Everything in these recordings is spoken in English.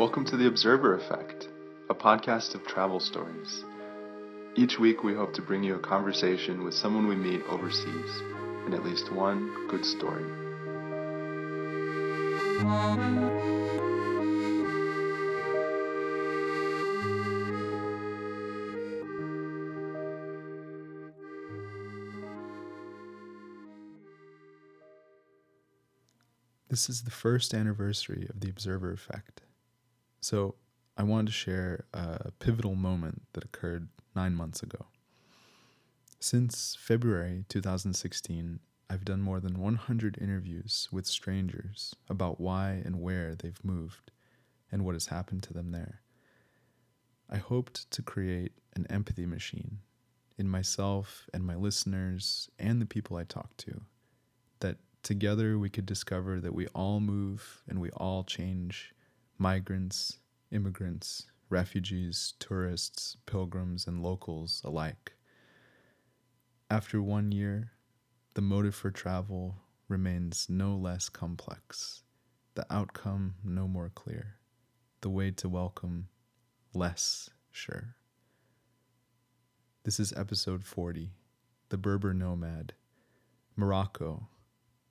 Welcome to The Observer Effect, a podcast of travel stories. Each week, we hope to bring you a conversation with someone we meet overseas and at least one good story. This is the first anniversary of the Observer Effect. So I wanted to share a pivotal moment that occurred nine months ago. Since February 2016, I've done more than 100 interviews with strangers about why and where they've moved and what has happened to them there. I hoped to create an empathy machine in myself and my listeners and the people I talk to that together we could discover that we all move and we all change migrants, immigrants, refugees, tourists, pilgrims, and locals alike. After one year, the motive for travel remains no less complex, the outcome no more clear, the way to welcome less sure. This is episode 40 The Berber Nomad, Morocco,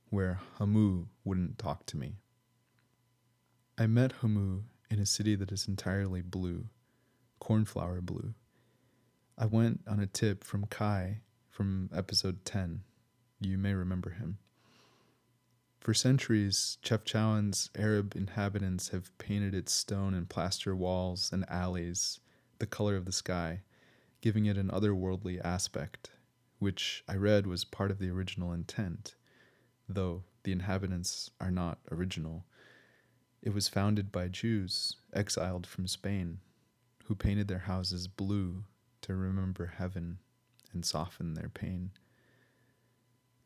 where Hamou wouldn't talk to me. I met Hamou in a city that is entirely blue, cornflower blue. I went on a tip from Kai from episode 10. You may remember him. For centuries, Chefchaouen's Arab inhabitants have painted its stone and plaster walls and alleys the color of the sky, giving it an otherworldly aspect, which I read was part of the original intent, though the inhabitants are not original. It was founded by Jews exiled from Spain who painted their houses blue to remember heaven and soften their pain.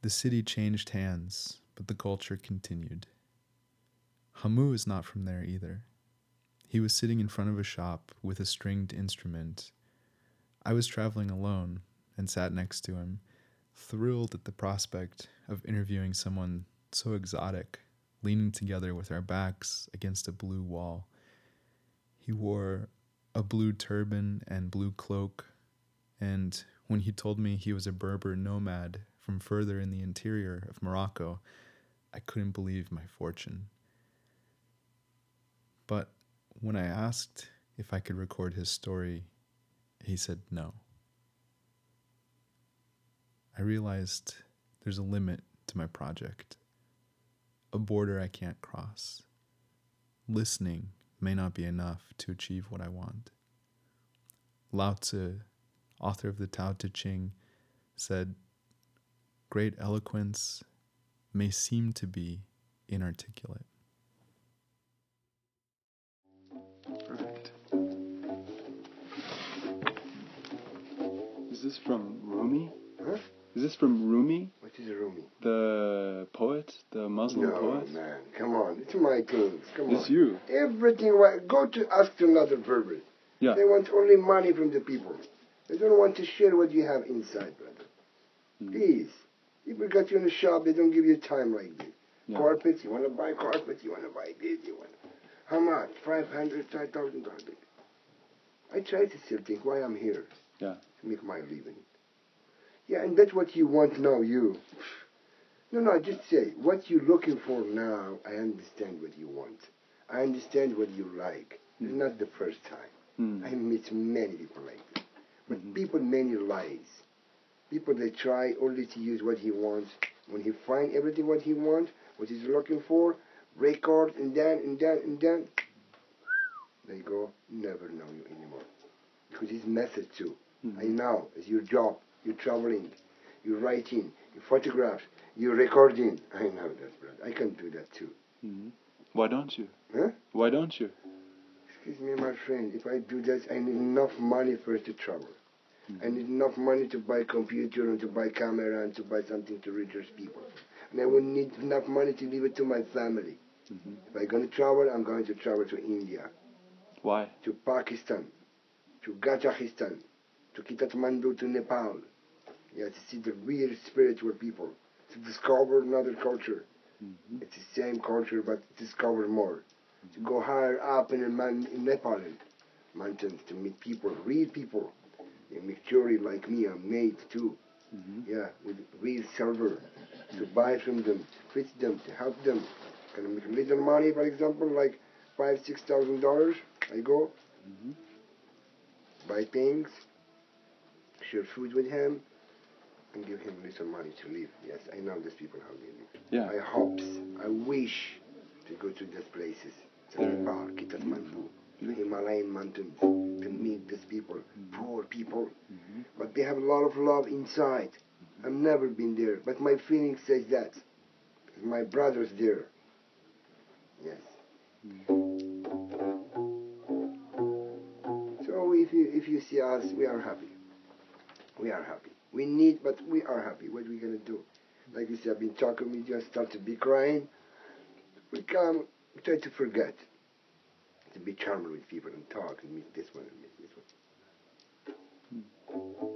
The city changed hands, but the culture continued. Hamou is not from there either. He was sitting in front of a shop with a stringed instrument. I was traveling alone and sat next to him, thrilled at the prospect of interviewing someone so exotic leaning together with our backs against a blue wall. He wore a blue turban and blue cloak, and when he told me he was a Berber nomad from further in the interior of Morocco, I couldn't believe my fortune. But when I asked if I could record his story, he said no. I realized there's a limit to my project a border I can't cross. Listening may not be enough to achieve what I want. Lao Tzu, author of the Tao Te Ching, said, Great eloquence may seem to be inarticulate. Is this from Rumi? Huh? Is this from Rumi? What is Rumi? The poet, the Muslim no, poet. man, come on, it's my things. Come It's on. you. Everything. Go to ask another Berber. Yeah. They want only money from the people. They don't want to share what you have inside, brother. Mm. Please. People got you in the shop. They don't give you time like this. Yeah. Carpets. You want to buy carpets. You want to buy this. You want. How much? Five hundred, five thousand dollars. I try to still think why I'm here. Yeah. To make my living. Yeah, and that's what you want now, you. No, no, just say, what you're looking for now, I understand what you want. I understand what you like. It's Mm. not the first time. Mm. I meet many people like this. But Mhm. people, many lies. People, they try only to use what he wants. When he find everything what he wants, what he's looking for, record, and then, and then, and then, they go, never know you anymore. Because his method too. Mhm. I know, it's your job. You're traveling, you're writing, you photograph, you're recording. I know that, brother. I can do that too. Mhm. Why don't you? Huh? Why don't you? Excuse me, my friend. If I do that, I need enough money first to travel. I need enough money to buy computer and to buy camera and to buy something to reach those people. And I will need enough money to leave it to my family. Mhm. If I'm going to travel, I'm going to travel to India, Why? to Pakistan, to Kazakhstan, to Kathmandu, to Nepal. Yeah, to see the real spiritual people, to discover another culture. Mhm. It's the same culture, but discover more. to go higher up in, man, in Nepal mountains to meet people, real people. In Victoria, like me, I'm made too. Mm-hmm. Yeah, with real silver to buy from them, to feed them, to help them. Can I make a little money, for example, like five, six thousand dollars? I go Mm-hmm. buy things, share food with him, and give him a little money to live. Yes, I know these people how they live. Yeah. I hopes, I wish to go to these places, to There- Nepal, Kathmandu, to Himalayan mountains, to meet these people, poor people, Mm-hmm. but they have a lot of love inside. Mm-hmm. I've never been there, but my feeling says that. My brother's there. Yes. Mm-hmm. So if you if you see us, we are happy. We are happy. We need, but we are happy. What are we gonna do? Like you said, I've been talking with you, I start to be crying. We come, we try to forget, to be charming with people and talk and meet this one and meet this one. Hmm.